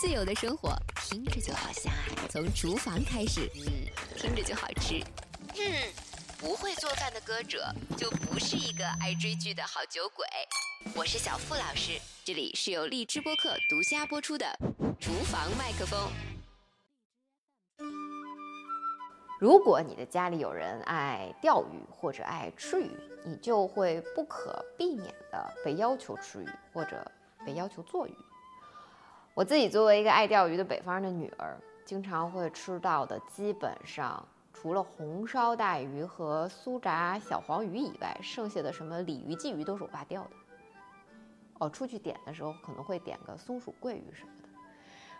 自由的生活听着就好相爱，从厨房开始，嗯，听着就好吃。嗯，不会做饭的歌者就不是一个爱追剧的好酒鬼。我是小付老师，这里是由荔枝播客独家播出的《厨房麦克风》。如果你的家里有人爱钓鱼或者爱吃鱼，你就会不可避免的被要求吃鱼或者被要求做鱼。我自己作为一个爱钓鱼的北方人的女儿，经常会吃到的基本上除了红烧带鱼和酥炸小黄鱼以外，剩下的什么鲤鱼、鲫鱼都是我爸钓的。哦，出去点的时候可能会点个松鼠桂鱼什么的。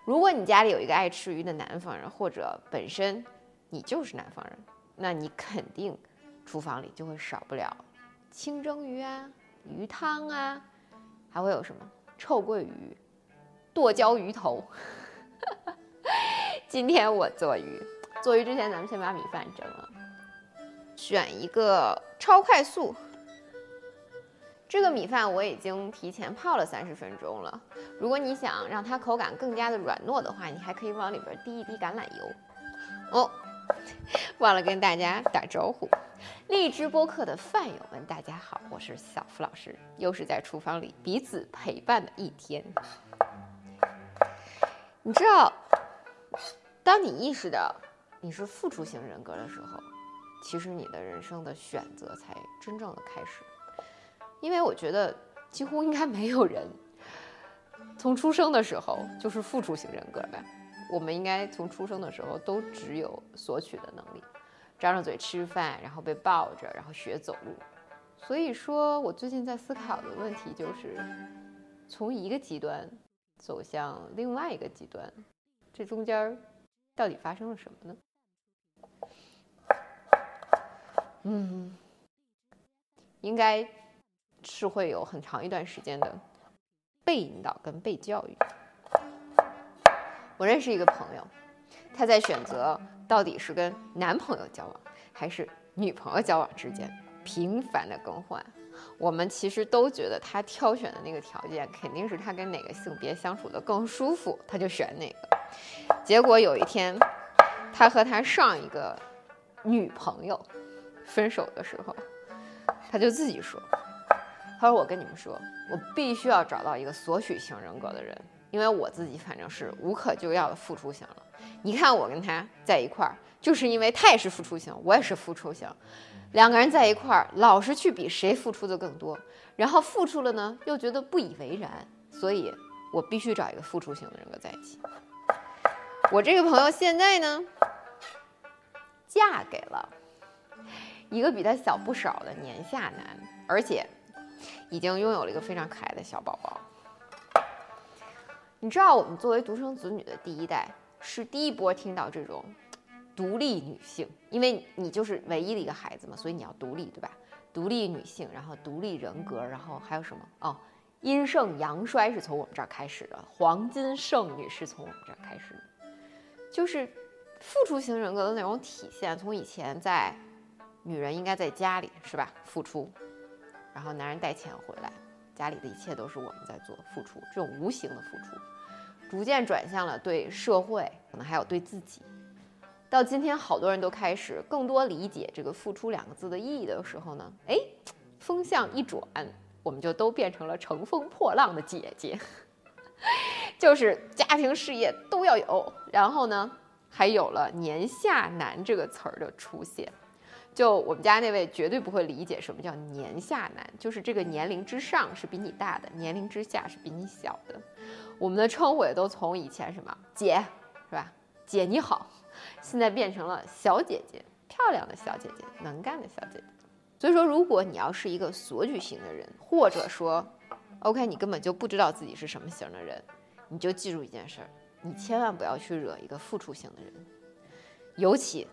如果你家里有一个爱吃鱼的南方人，或者本身你就是南方人，那你肯定厨房里就会少不了清蒸鱼啊、鱼汤啊，还会有什么臭鳜鱼。剁椒鱼头，今天我做鱼。做鱼之前，咱们先把米饭蒸了。选一个超快速。这个米饭我已经提前泡了三十分钟了。如果你想让它口感更加的软糯的话，你还可以往里边滴一滴橄榄油。哦，忘了跟大家打招呼。荔枝播客的饭友们，大家好，我是小付老师，又是在厨房里彼此陪伴的一天。你知道，当你意识到你是付出型人格的时候，其实你的人生的选择才真正的开始。因为我觉得几乎应该没有人从出生的时候就是付出型人格吧。我们应该从出生的时候都只有索取的能力，张着嘴吃饭，然后被抱着，然后学走路。所以说我最近在思考的问题就是，从一个极端。走向另外一个极端，这中间到底发生了什么呢？嗯，应该是会有很长一段时间的被引导跟被教育。我认识一个朋友，他在选择到底是跟男朋友交往还是女朋友交往之间频繁的更换。我们其实都觉得他挑选的那个条件，肯定是他跟哪个性别相处的更舒服，他就选哪个。结果有一天，他和他上一个女朋友分手的时候，他就自己说：“他说我跟你们说，我必须要找到一个索取型人格的人，因为我自己反正是无可救药的付出型了。你看我跟他在一块儿，就是因为他也是付出型，我也是付出型。”两个人在一块儿，老是去比谁付出的更多，然后付出了呢，又觉得不以为然，所以我必须找一个付出型的人格在一起。我这个朋友现在呢，嫁给了一个比他小不少的年下男，而且已经拥有了一个非常可爱的小宝宝。你知道，我们作为独生子女的第一代，是第一波听到这种。独立女性，因为你就是唯一的一个孩子嘛，所以你要独立，对吧？独立女性，然后独立人格，然后还有什么？哦，阴盛阳衰是从我们这儿开始的，黄金剩女是从我们这儿开始的，就是付出型人格的那种体现。从以前在女人应该在家里是吧，付出，然后男人带钱回来，家里的一切都是我们在做付出，这种无形的付出，逐渐转向了对社会，可能还有对自己。到今天，好多人都开始更多理解这个“付出”两个字的意义的时候呢，哎，风向一转，我们就都变成了乘风破浪的姐姐，就是家庭事业都要有，然后呢，还有了“年下男”这个词儿的出现。就我们家那位绝对不会理解什么叫“年下男”，就是这个年龄之上是比你大的，年龄之下是比你小的。我们的称呼也都从以前什么姐，是吧？姐你好。现在变成了小姐姐，漂亮的小姐姐，能干的小姐姐。所以说，如果你要是一个索取型的人，或者说，OK，你根本就不知道自己是什么型的人，你就记住一件事儿：你千万不要去惹一个付出型的人，尤其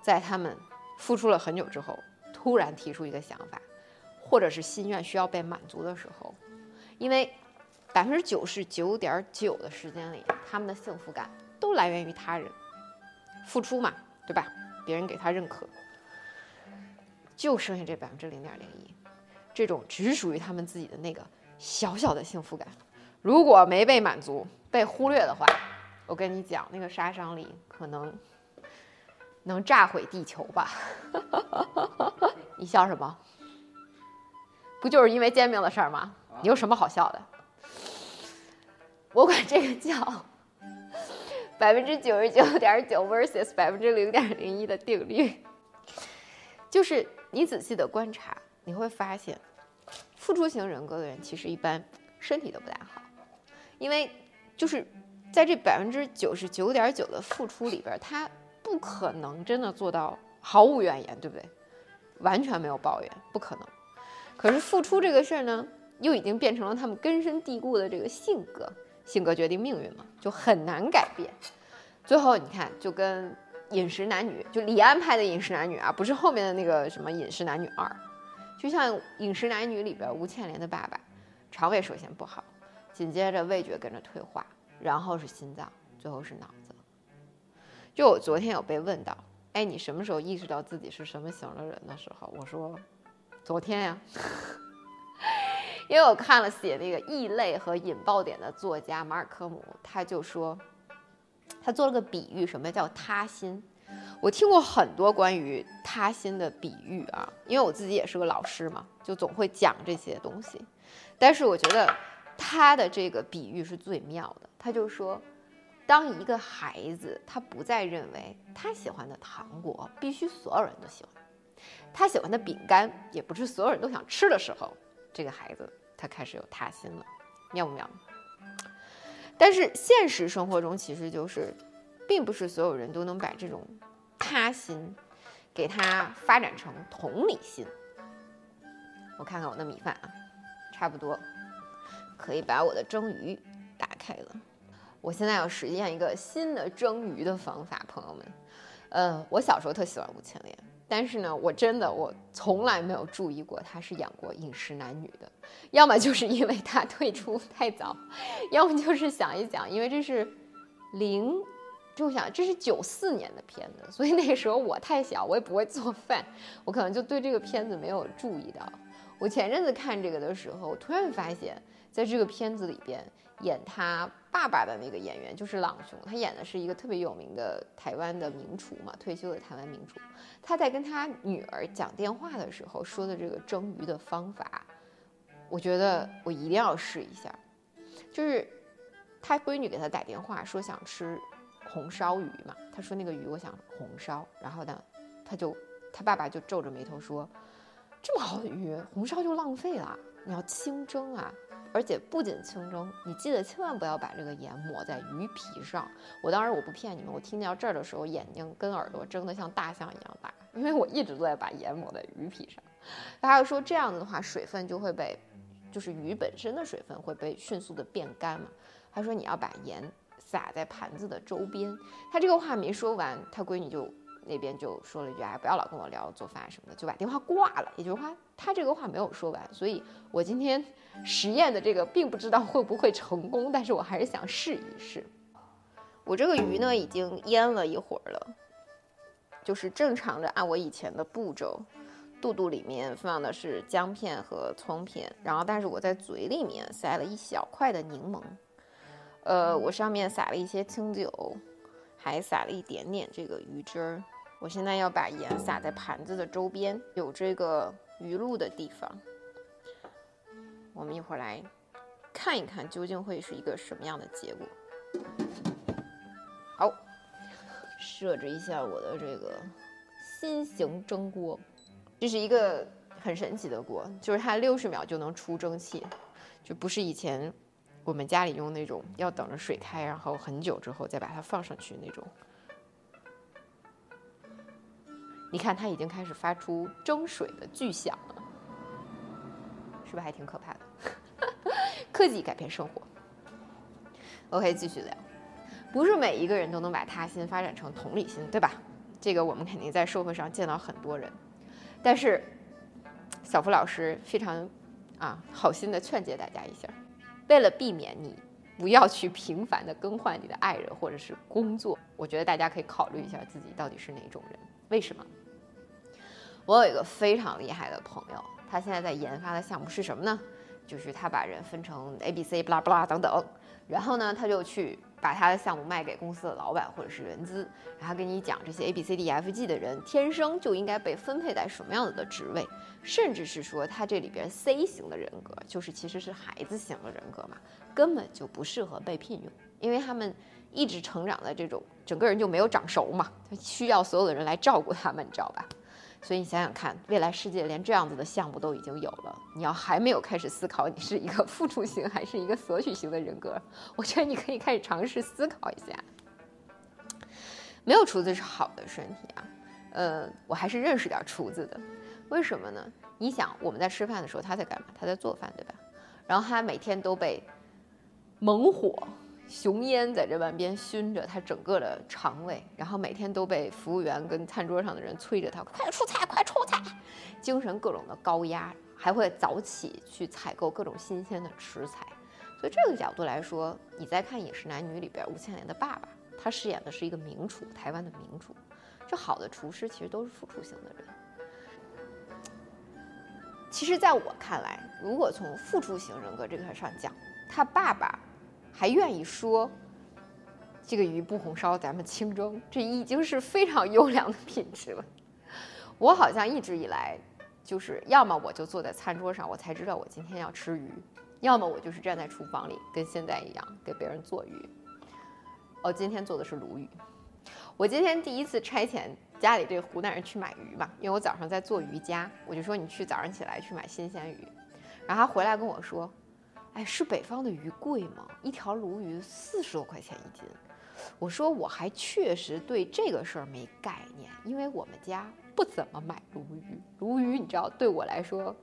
在他们付出了很久之后，突然提出一个想法，或者是心愿需要被满足的时候，因为百分之九十九点九的时间里，他们的幸福感都来源于他人。付出嘛，对吧？别人给他认可，就剩下这百分之零点零一，这种只属于他们自己的那个小小的幸福感，如果没被满足、被忽略的话，我跟你讲，那个杀伤力可能能炸毁地球吧？你笑什么？不就是因为煎饼的事儿吗？你有什么好笑的？我管这个叫百分之九十九点九 versus 百分之零点零一的定律，就是你仔细的观察，你会发现，付出型人格的人其实一般身体都不大好，因为就是在这百分之九十九点九的付出里边，他不可能真的做到毫无怨言，对不对？完全没有抱怨，不可能。可是付出这个事儿呢，又已经变成了他们根深蒂固的这个性格。性格决定命运嘛，就很难改变。最后你看，就跟《饮食男女》，就李安拍的《饮食男女》啊，不是后面的那个什么《饮食男女二》。就像《饮食男女》里边吴倩莲的爸爸，肠胃首先不好，紧接着味觉跟着退化，然后是心脏，最后是脑。就我昨天有被问到，哎，你什么时候意识到自己是什么型的人的时候，我说，昨天呀。因为我看了写那个异类和引爆点的作家马尔科姆，他就说，他做了个比喻，什么叫他心？我听过很多关于他心的比喻啊，因为我自己也是个老师嘛，就总会讲这些东西。但是我觉得他的这个比喻是最妙的。他就说，当一个孩子他不再认为他喜欢的糖果必须所有人都喜欢，他喜欢的饼干也不是所有人都想吃的时候。这个孩子他开始有他心了，妙不妙？但是现实生活中其实就是，并不是所有人都能把这种他心给他发展成同理心。我看看我的米饭啊，差不多可以把我的蒸鱼打开了。我现在要实验一个新的蒸鱼的方法，朋友们。呃，我小时候特喜欢吴倩莲。但是呢，我真的我从来没有注意过他是演过《饮食男女》的，要么就是因为他退出太早，要么就是想一想，因为这是零，就想这是九四年的片子，所以那时候我太小，我也不会做饭，我可能就对这个片子没有注意到。我前阵子看这个的时候，我突然发现，在这个片子里边。演他爸爸的那个演员就是朗雄，他演的是一个特别有名的台湾的名厨嘛，退休的台湾名厨。他在跟他女儿讲电话的时候说的这个蒸鱼的方法，我觉得我一定要试一下。就是他闺女给他打电话说想吃红烧鱼嘛，他说那个鱼我想红烧，然后呢，他就他爸爸就皱着眉头说，这么好的鱼红烧就浪费了，你要清蒸啊。而且不仅清蒸，你记得千万不要把这个盐抹在鱼皮上。我当时我不骗你们，我听到这儿的时候，眼睛跟耳朵睁得像大象一样大，因为我一直都在把盐抹在鱼皮上。他说这样子的话，水分就会被，就是鱼本身的水分会被迅速的变干嘛。他说你要把盐撒在盘子的周边。他这个话没说完，他闺女就。那边就说了一句：“哎，不要老跟我聊做饭什么的，就把电话挂了。”也就是说，他这个话没有说完，所以我今天实验的这个并不知道会不会成功，但是我还是想试一试。我这个鱼呢，已经腌了一会儿了，就是正常的按我以前的步骤，肚肚里面放的是姜片和葱片，然后但是我在嘴里面塞了一小块的柠檬，呃，我上面撒了一些清酒，还撒了一点点这个鱼汁儿。我现在要把盐撒在盘子的周边，有这个鱼露的地方。我们一会儿来看一看，究竟会是一个什么样的结果。好，设置一下我的这个新型蒸锅，这是一个很神奇的锅，就是它六十秒就能出蒸汽，就不是以前我们家里用那种要等着水开，然后很久之后再把它放上去那种。你看，它已经开始发出蒸水的巨响了，是不是还挺可怕的？科技改变生活。OK，继续聊。不是每一个人都能把他心发展成同理心，对吧？这个我们肯定在社会上见到很多人。但是，小付老师非常啊好心的劝诫大家一下：为了避免你不要去频繁的更换你的爱人或者是工作，我觉得大家可以考虑一下自己到底是哪种人。为什么？我有一个非常厉害的朋友，他现在在研发的项目是什么呢？就是他把人分成 A、B、C、不拉不拉等等，然后呢，他就去把他的项目卖给公司的老板或者是人资，然后跟你讲这些 A、B、C、D、F、G 的人天生就应该被分配在什么样子的职位，甚至是说他这里边 C 型的人格，就是其实是孩子型的人格嘛，根本就不适合被聘用，因为他们一直成长在这种整个人就没有长熟嘛，他需要所有的人来照顾他们，你知道吧？所以你想想看，未来世界连这样子的项目都已经有了，你要还没有开始思考你是一个付出型还是一个索取型的人格，我觉得你可以开始尝试思考一下。没有厨子是好的身体啊，呃，我还是认识点厨子的，为什么呢？你想我们在吃饭的时候他在干嘛？他在做饭，对吧？然后他每天都被猛火。熊烟在这半边熏着他整个的肠胃，然后每天都被服务员跟餐桌上的人催着他快出菜，快出菜，精神各种的高压，还会早起去采购各种新鲜的食材。所以这个角度来说，你再看《饮食男女》里边吴倩莲的爸爸，他饰演的是一个名厨，台湾的名厨。这好的厨师其实都是付出型的人。其实，在我看来，如果从付出型人格这个上讲，他爸爸。还愿意说，这个鱼不红烧，咱们清蒸，这已经是非常优良的品质了。我好像一直以来，就是要么我就坐在餐桌上，我才知道我今天要吃鱼；要么我就是站在厨房里，跟现在一样给别人做鱼。哦，今天做的是鲈鱼。我今天第一次差遣家里这个湖南人去买鱼嘛，因为我早上在做瑜伽，我就说你去早上起来去买新鲜鱼，然后他回来跟我说。哎，是北方的鱼贵吗？一条鲈鱼四十多块钱一斤。我说我还确实对这个事儿没概念，因为我们家不怎么买鲈鱼。鲈鱼你知道，对我来说，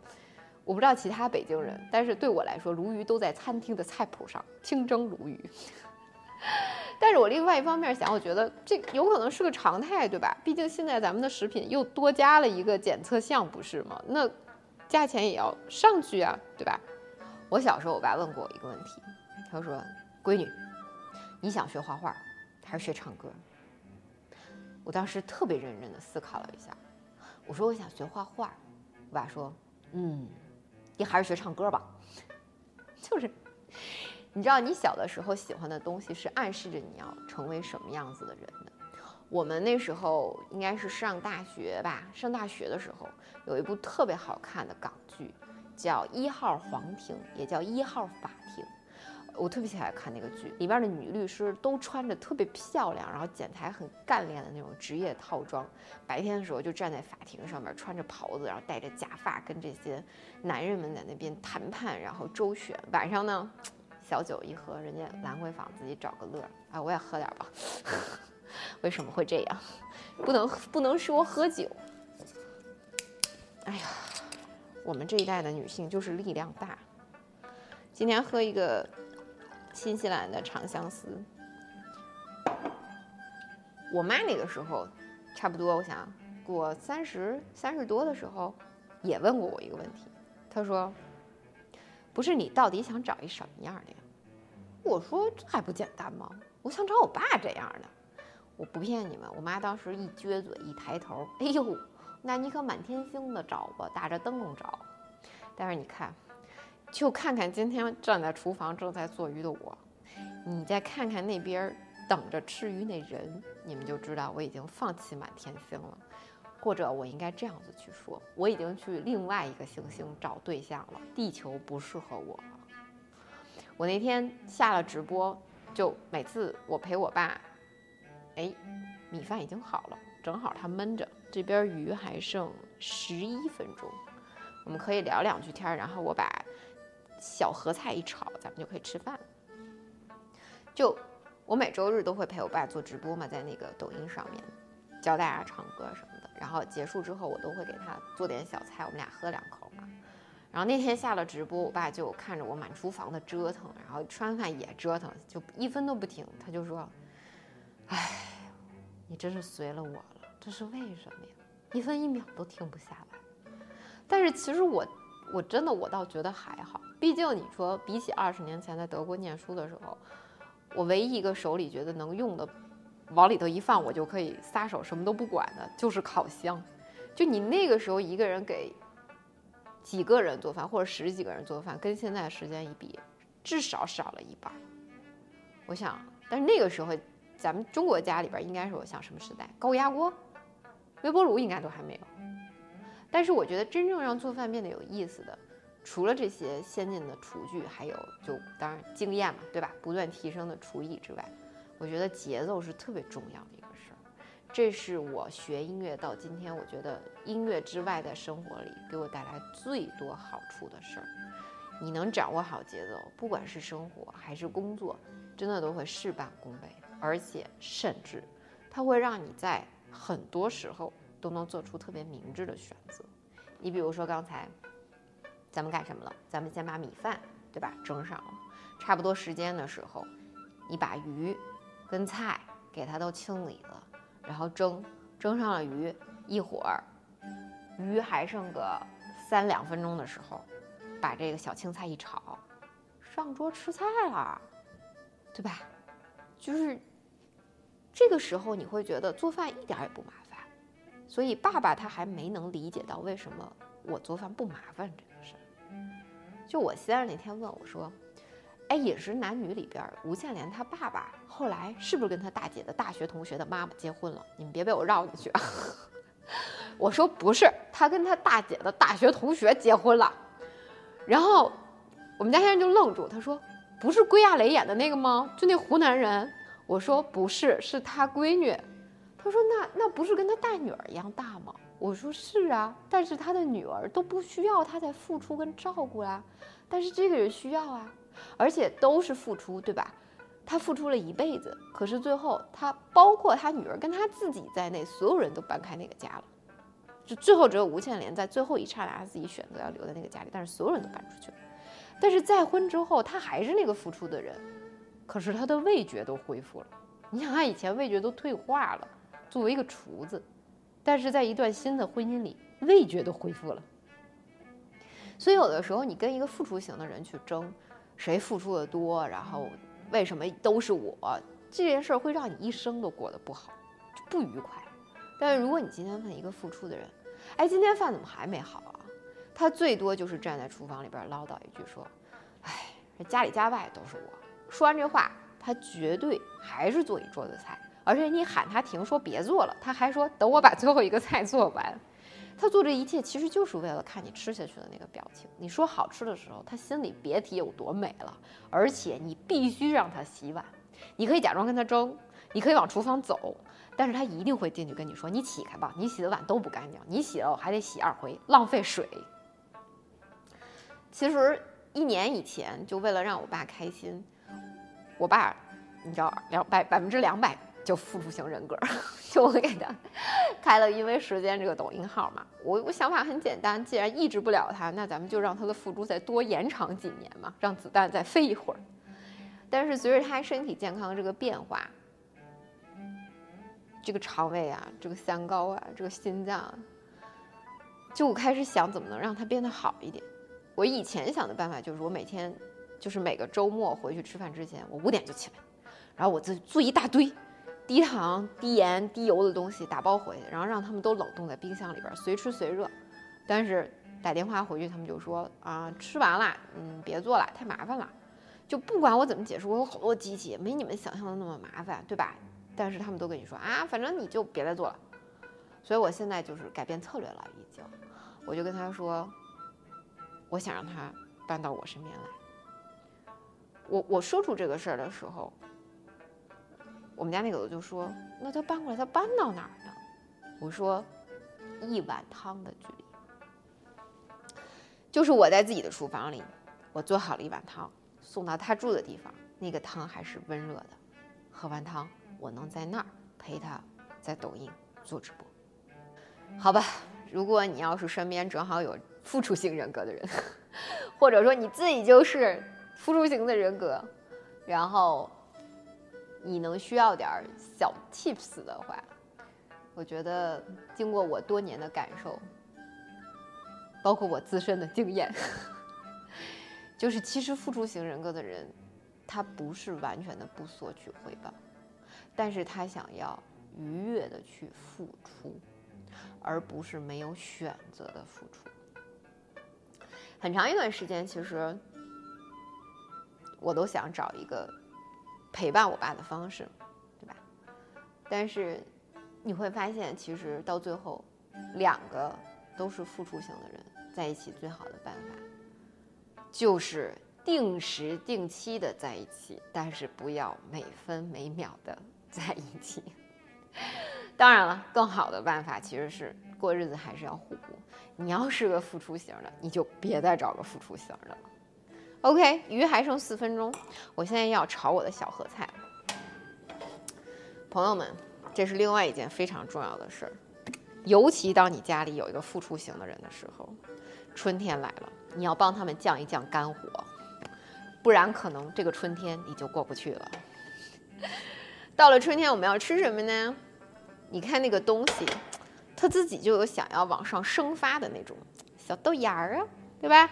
我不知道其他北京人，但是对我来说，鲈鱼都在餐厅的菜谱上，清蒸鲈鱼。但是我另外一方面想，我觉得这有可能是个常态，对吧？毕竟现在咱们的食品又多加了一个检测项，不是吗？那价钱也要上去啊，对吧？我小时候，我爸问过我一个问题，他说：“闺女，你想学画画还是学唱歌？”我当时特别认真的思考了一下，我说：“我想学画画。”我爸说：“嗯，你还是学唱歌吧。”就是，你知道，你小的时候喜欢的东西是暗示着你要成为什么样子的人的。我们那时候应该是上大学吧，上大学的时候有一部特别好看的港剧。叫一号皇庭，也叫一号法庭。我特别喜欢看那个剧，里边的女律师都穿着特别漂亮，然后剪裁很干练的那种职业套装。白天的时候就站在法庭上面，穿着袍子，然后戴着假发，跟这些男人们在那边谈判，然后周旋。晚上呢，小酒一喝，人家兰桂坊自己找个乐儿。啊，我也喝点吧。为什么会这样？不能不能说喝酒。哎呀。我们这一代的女性就是力量大。今天喝一个新西兰的长相思。我妈那个时候，差不多，我想过三十三十多的时候，也问过我一个问题。她说：“不是你到底想找一什么样的呀？”我说：“这还不简单吗？我想找我爸这样的。”我不骗你们，我妈当时一撅嘴，一抬头，哎呦！那你可满天星的找吧，打着灯笼找。但是你看，就看看今天站在厨房正在做鱼的我，你再看看那边等着吃鱼那人，你们就知道我已经放弃满天星了。或者我应该这样子去说，我已经去另外一个行星找对象了。地球不适合我了。我那天下了直播，就每次我陪我爸，哎，米饭已经好了，正好他闷着。这边鱼还剩十一分钟，我们可以聊两句天然后我把小合菜一炒，咱们就可以吃饭了。就我每周日都会陪我爸做直播嘛，在那个抖音上面教大家唱歌什么的。然后结束之后，我都会给他做点小菜，我们俩喝两口嘛。然后那天下了直播，我爸就看着我满厨房的折腾，然后吃完饭也折腾，就一分都不停。他就说：“哎，你真是随了我。”这是为什么呀？一分一秒都停不下来。但是其实我，我真的我倒觉得还好。毕竟你说比起二十年前在德国念书的时候，我唯一一个手里觉得能用的，往里头一放我就可以撒手什么都不管的，就是烤箱。就你那个时候一个人给几个人做饭或者十几个人做饭，跟现在时间一比，至少少了一半。我想，但是那个时候，咱们中国家里边应该是我想什么时代？高压锅、微波炉应该都还没有。但是我觉得真正让做饭变得有意思的，除了这些先进的厨具，还有就当然经验嘛，对吧？不断提升的厨艺之外，我觉得节奏是特别重要的一个事儿。这是我学音乐到今天，我觉得音乐之外的生活里给我带来最多好处的事儿。你能掌握好节奏，不管是生活还是工作，真的都会事半功倍，而且甚至它会让你在很多时候。都能做出特别明智的选择。你比如说刚才，咱们干什么了？咱们先把米饭，对吧，蒸上了。差不多时间的时候，你把鱼跟菜给它都清理了，然后蒸，蒸上了鱼，一会儿鱼还剩个三两分钟的时候，把这个小青菜一炒，上桌吃菜了，对吧？就是这个时候，你会觉得做饭一点也不麻烦。所以爸爸他还没能理解到为什么我做饭不麻烦这个事儿。就我先生那天问我说：“哎，饮食男女里边，吴倩莲她爸爸后来是不是跟她大姐的大学同学的妈妈结婚了？你们别被我绕进去！”我说：“不是，他跟他大姐的大学同学结婚了。”然后我们家先生就愣住，他说：“不是归亚蕾演的那个吗？就那湖南人？”我说：“不是，是他闺女。”他说：“那那不是跟他大女儿一样大吗？”我说：“是啊，但是他的女儿都不需要他在付出跟照顾啦，但是这个人需要啊，而且都是付出，对吧？他付出了一辈子，可是最后他包括他女儿跟他自己在内，所有人都搬开那个家了，就最后只有吴倩莲在最后一刹那自己选择要留在那个家里，但是所有人都搬出去了。但是再婚之后，他还是那个付出的人，可是他的味觉都恢复了。你想，他以前味觉都退化了。”作为一个厨子，但是在一段新的婚姻里，味觉都恢复了。所以有的时候你跟一个付出型的人去争，谁付出的多，然后为什么都是我，这件事儿会让你一生都过得不好，不愉快。但是如果你今天问一个付出的人，哎，今天饭怎么还没好啊？他最多就是站在厨房里边唠叨一句说，哎，家里家外都是我。说完这话，他绝对还是做一桌子菜。而且你喊他停，说别做了，他还说等我把最后一个菜做完。他做这一切其实就是为了看你吃下去的那个表情。你说好吃的时候，他心里别提有多美了。而且你必须让他洗碗，你可以假装跟他争，你可以往厨房走，但是他一定会进去跟你说：“你起开吧，你洗的碗都不干净，你洗了我还得洗二回，浪费水。”其实一年以前，就为了让我爸开心，我爸，你知道两百百分之两百。就付出型人格，就我给他开了因为时间这个抖音号嘛。我我想法很简单，既然抑制不了他，那咱们就让他的付出再多延长几年嘛，让子弹再飞一会儿。但是随着他身体健康的这个变化，这个肠胃啊，这个三高啊，这个心脏，就我开始想怎么能让他变得好一点。我以前想的办法就是我每天就是每个周末回去吃饭之前，我五点就起来，然后我就做一大堆。低糖、低盐、低油的东西打包回去，然后让他们都冷冻在冰箱里边，随吃随热。但是打电话回去，他们就说啊，吃完了，嗯，别做了，太麻烦了。就不管我怎么解释，我有好多机器，没你们想象的那么麻烦，对吧？但是他们都跟你说啊，反正你就别再做了。所以我现在就是改变策略了，已经。我就跟他说，我想让他搬到我身边来。我我说出这个事儿的时候。我们家那狗就说：“那他搬过来，他搬到哪儿呢？”我说：“一碗汤的距离，就是我在自己的厨房里，我做好了一碗汤，送到他住的地方，那个汤还是温热的。喝完汤，我能在那儿陪他，在抖音做直播。好吧，如果你要是身边正好有付出型人格的人，或者说你自己就是付出型的人格，然后。”你能需要点小 tips 的话，我觉得经过我多年的感受，包括我自身的经验，就是其实付出型人格的人，他不是完全的不索取回报，但是他想要愉悦的去付出，而不是没有选择的付出。很长一段时间，其实我都想找一个陪伴我爸的方式，对吧？但是你会发现，其实到最后，两个都是付出型的人在一起，最好的办法就是定时定期的在一起，但是不要每分每秒的在一起。当然了，更好的办法其实是过日子还是要互补。你要是个付出型的，你就别再找个付出型的了。OK，鱼还剩四分钟，我现在要炒我的小合菜。朋友们，这是另外一件非常重要的事儿，尤其当你家里有一个付出型的人的时候，春天来了，你要帮他们降一降肝火，不然可能这个春天你就过不去了。到了春天，我们要吃什么呢？你看那个东西，它自己就有想要往上生发的那种小豆芽儿啊，对吧？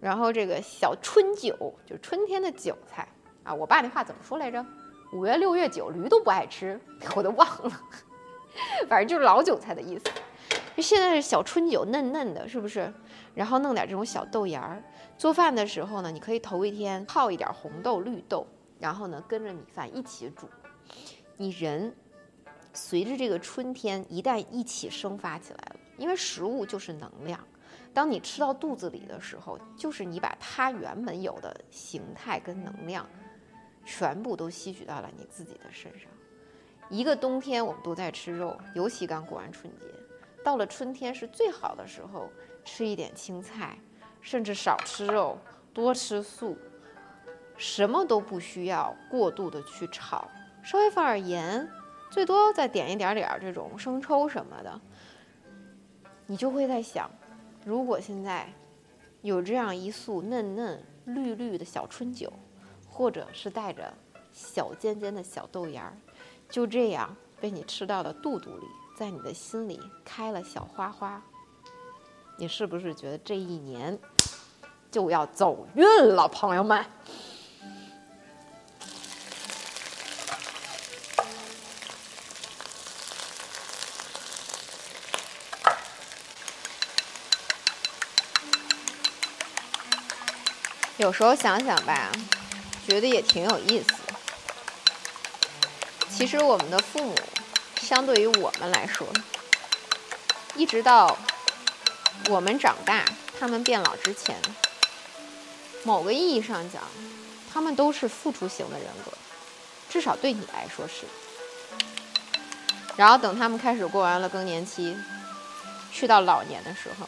然后这个小春韭，就是春天的韭菜啊。我爸那话怎么说来着？五月六月韭，驴都不爱吃，我都忘了。反正就是老韭菜的意思。现在是小春韭，嫩嫩的，是不是？然后弄点这种小豆芽儿，做饭的时候呢，你可以头一天泡一点红豆、绿豆，然后呢跟着米饭一起煮。你人。随着这个春天一旦一起生发起来了，因为食物就是能量，当你吃到肚子里的时候，就是你把它原本有的形态跟能量，全部都吸取到了你自己的身上。一个冬天我们都在吃肉，尤其刚过完春节，到了春天是最好的时候，吃一点青菜，甚至少吃肉，多吃素，什么都不需要过度的去炒，稍微放点盐。最多再点一点点这种生抽什么的，你就会在想，如果现在有这样一束嫩嫩绿绿的小春酒，或者是带着小尖尖的小豆芽儿，就这样被你吃到了肚肚里，在你的心里开了小花花，你是不是觉得这一年就要走运了，朋友们？有时候想想吧，觉得也挺有意思。其实我们的父母，相对于我们来说，一直到我们长大、他们变老之前，某个意义上讲，他们都是付出型的人格，至少对你来说是。然后等他们开始过完了更年期，去到老年的时候，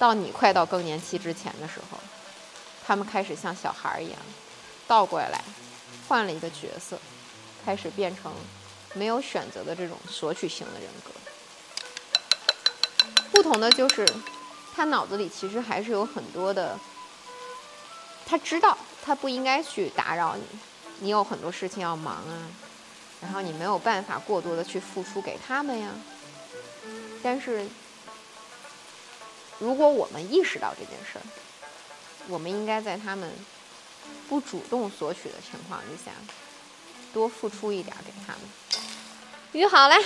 到你快到更年期之前的时候。他们开始像小孩一样，倒过来，换了一个角色，开始变成没有选择的这种索取型的人格。不同的就是，他脑子里其实还是有很多的，他知道他不应该去打扰你，你有很多事情要忙啊，然后你没有办法过多的去付出给他们呀。但是，如果我们意识到这件事儿，我们应该在他们不主动索取的情况之下，多付出一点给他们。鱼好了，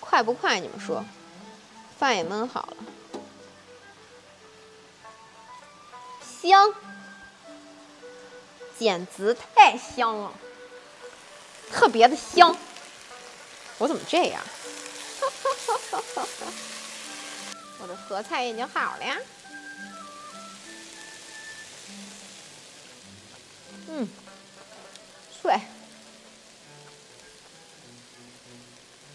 快不快？你们说？饭也焖好了，香，简直太香了，特别的香。我怎么这样？我的合菜已经好了呀。嗯，脆，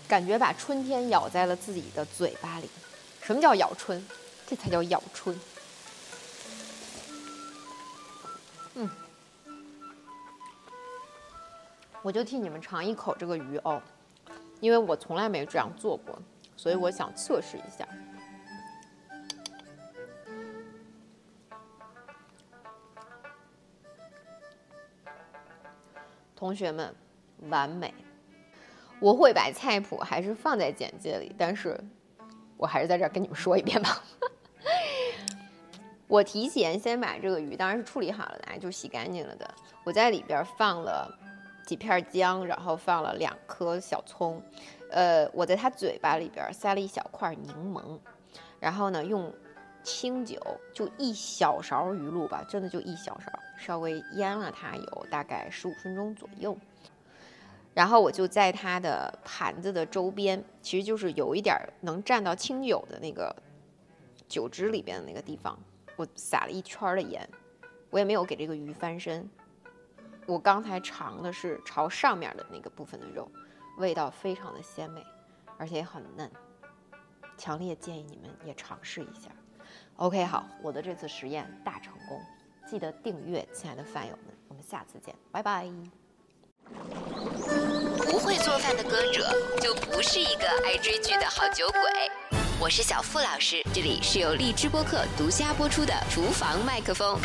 感觉把春天咬在了自己的嘴巴里。什么叫咬春？这才叫咬春。嗯，我就替你们尝一口这个鱼哦，因为我从来没这样做过，所以我想测试一下。同学们，完美！我会把菜谱还是放在简介里，但是我还是在这儿跟你们说一遍吧。我提前先把这个鱼，当然是处理好了的，就洗干净了的。我在里边放了几片姜，然后放了两颗小葱。呃，我在它嘴巴里边塞了一小块柠檬，然后呢，用清酒，就一小勺鱼露吧，真的就一小勺，稍微腌了它有大概十五分钟左右。然后我就在它的盘子的周边，其实就是有一点能蘸到清酒的那个酒汁里边的那个地方，我撒了一圈的盐。我也没有给这个鱼翻身。我刚才尝的是朝上面的那个部分的肉，味道非常的鲜美，而且也很嫩。强烈建议你们也尝试一下。OK，好，我的这次实验大成功，记得订阅，亲爱的饭友们，我们下次见，拜拜。不会做饭的歌者就不是一个爱追剧的好酒鬼。我是小付老师，这里是由荔枝播客独家播出的厨房麦克风。